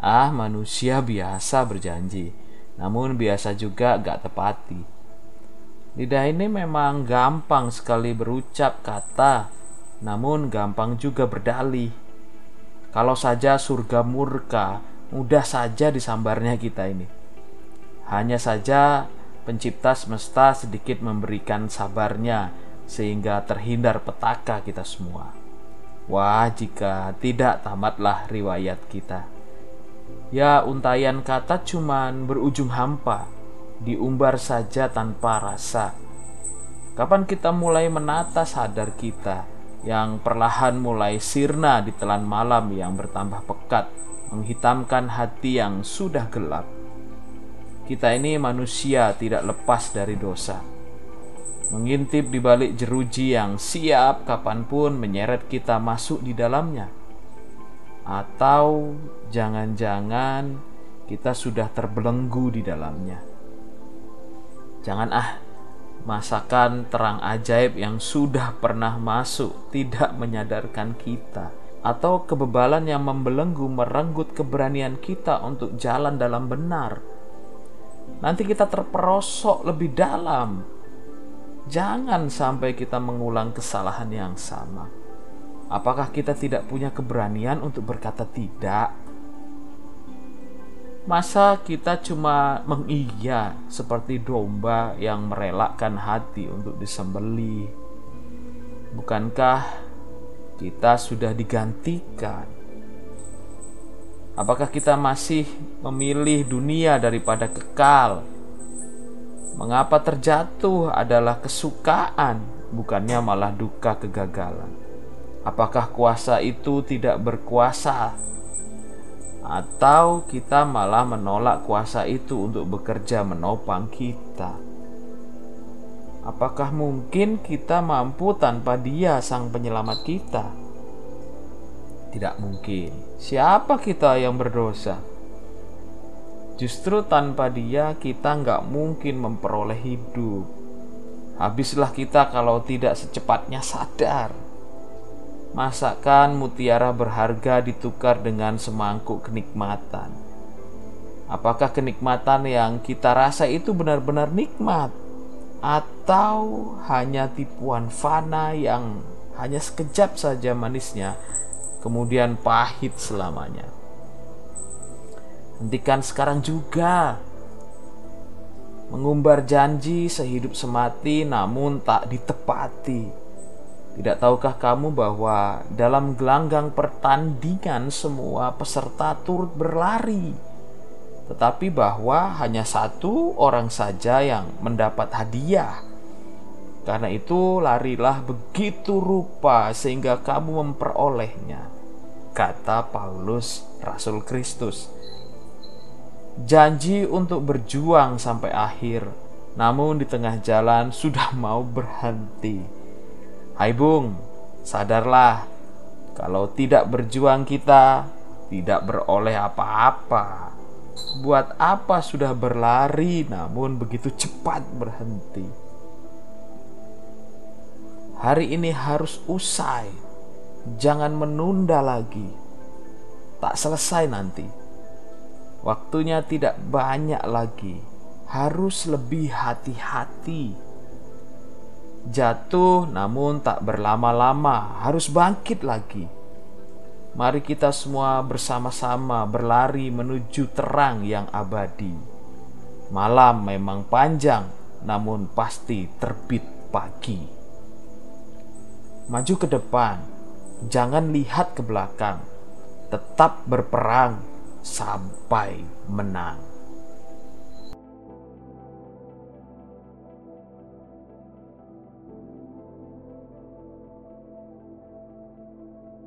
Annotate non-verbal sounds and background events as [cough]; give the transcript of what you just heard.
Ah, manusia biasa berjanji, namun biasa juga gak tepati. Lidah ini memang gampang sekali berucap kata, namun gampang juga berdalih. Kalau saja surga murka, mudah saja disambarnya kita ini. Hanya saja pencipta semesta sedikit memberikan sabarnya sehingga terhindar petaka kita semua. Wah, jika tidak tamatlah riwayat kita. Ya, untayan kata cuman berujung hampa, diumbar saja tanpa rasa. Kapan kita mulai menata sadar kita yang perlahan mulai sirna di telan malam yang bertambah pekat, menghitamkan hati yang sudah gelap. Kita ini manusia tidak lepas dari dosa. Mengintip di balik jeruji yang siap kapan pun menyeret kita masuk di dalamnya atau jangan-jangan kita sudah terbelenggu di dalamnya. Jangan ah, masakan terang ajaib yang sudah pernah masuk tidak menyadarkan kita atau kebebalan yang membelenggu merenggut keberanian kita untuk jalan dalam benar. Nanti kita terperosok lebih dalam. Jangan sampai kita mengulang kesalahan yang sama. Apakah kita tidak punya keberanian untuk berkata tidak? Masa kita cuma mengiya seperti domba yang merelakan hati untuk disembeli? Bukankah kita sudah digantikan? Apakah kita masih memilih dunia daripada kekal? Mengapa terjatuh adalah kesukaan, bukannya malah duka kegagalan? Apakah kuasa itu tidak berkuasa, atau kita malah menolak kuasa itu untuk bekerja menopang kita? Apakah mungkin kita mampu tanpa Dia, Sang Penyelamat kita? Tidak mungkin. Siapa kita yang berdosa? Justru tanpa Dia, kita nggak mungkin memperoleh hidup. Habislah kita kalau tidak secepatnya sadar Masakan mutiara berharga ditukar dengan semangkuk kenikmatan. Apakah kenikmatan yang kita rasa itu benar-benar nikmat atau hanya tipuan fana yang hanya sekejap saja manisnya kemudian pahit selamanya? Hentikan sekarang juga mengumbar janji sehidup semati namun tak ditepati tidak tahukah kamu bahwa dalam gelanggang pertandingan semua peserta turut berlari, tetapi bahwa hanya satu orang saja yang mendapat hadiah? Karena itu, larilah begitu rupa sehingga kamu memperolehnya, kata Paulus, Rasul Kristus. Janji untuk berjuang sampai akhir, namun di tengah jalan sudah [laughs] mau berhenti Hai Bung, sadarlah kalau tidak berjuang kita tidak beroleh apa-apa. Buat apa sudah berlari namun begitu cepat berhenti? Hari ini harus usai. Jangan menunda lagi. Tak selesai nanti. Waktunya tidak banyak lagi. Harus lebih hati-hati Jatuh namun tak berlama-lama, harus bangkit lagi. Mari kita semua bersama-sama berlari menuju terang yang abadi. Malam memang panjang, namun pasti terbit pagi. Maju ke depan, jangan lihat ke belakang. Tetap berperang sampai menang.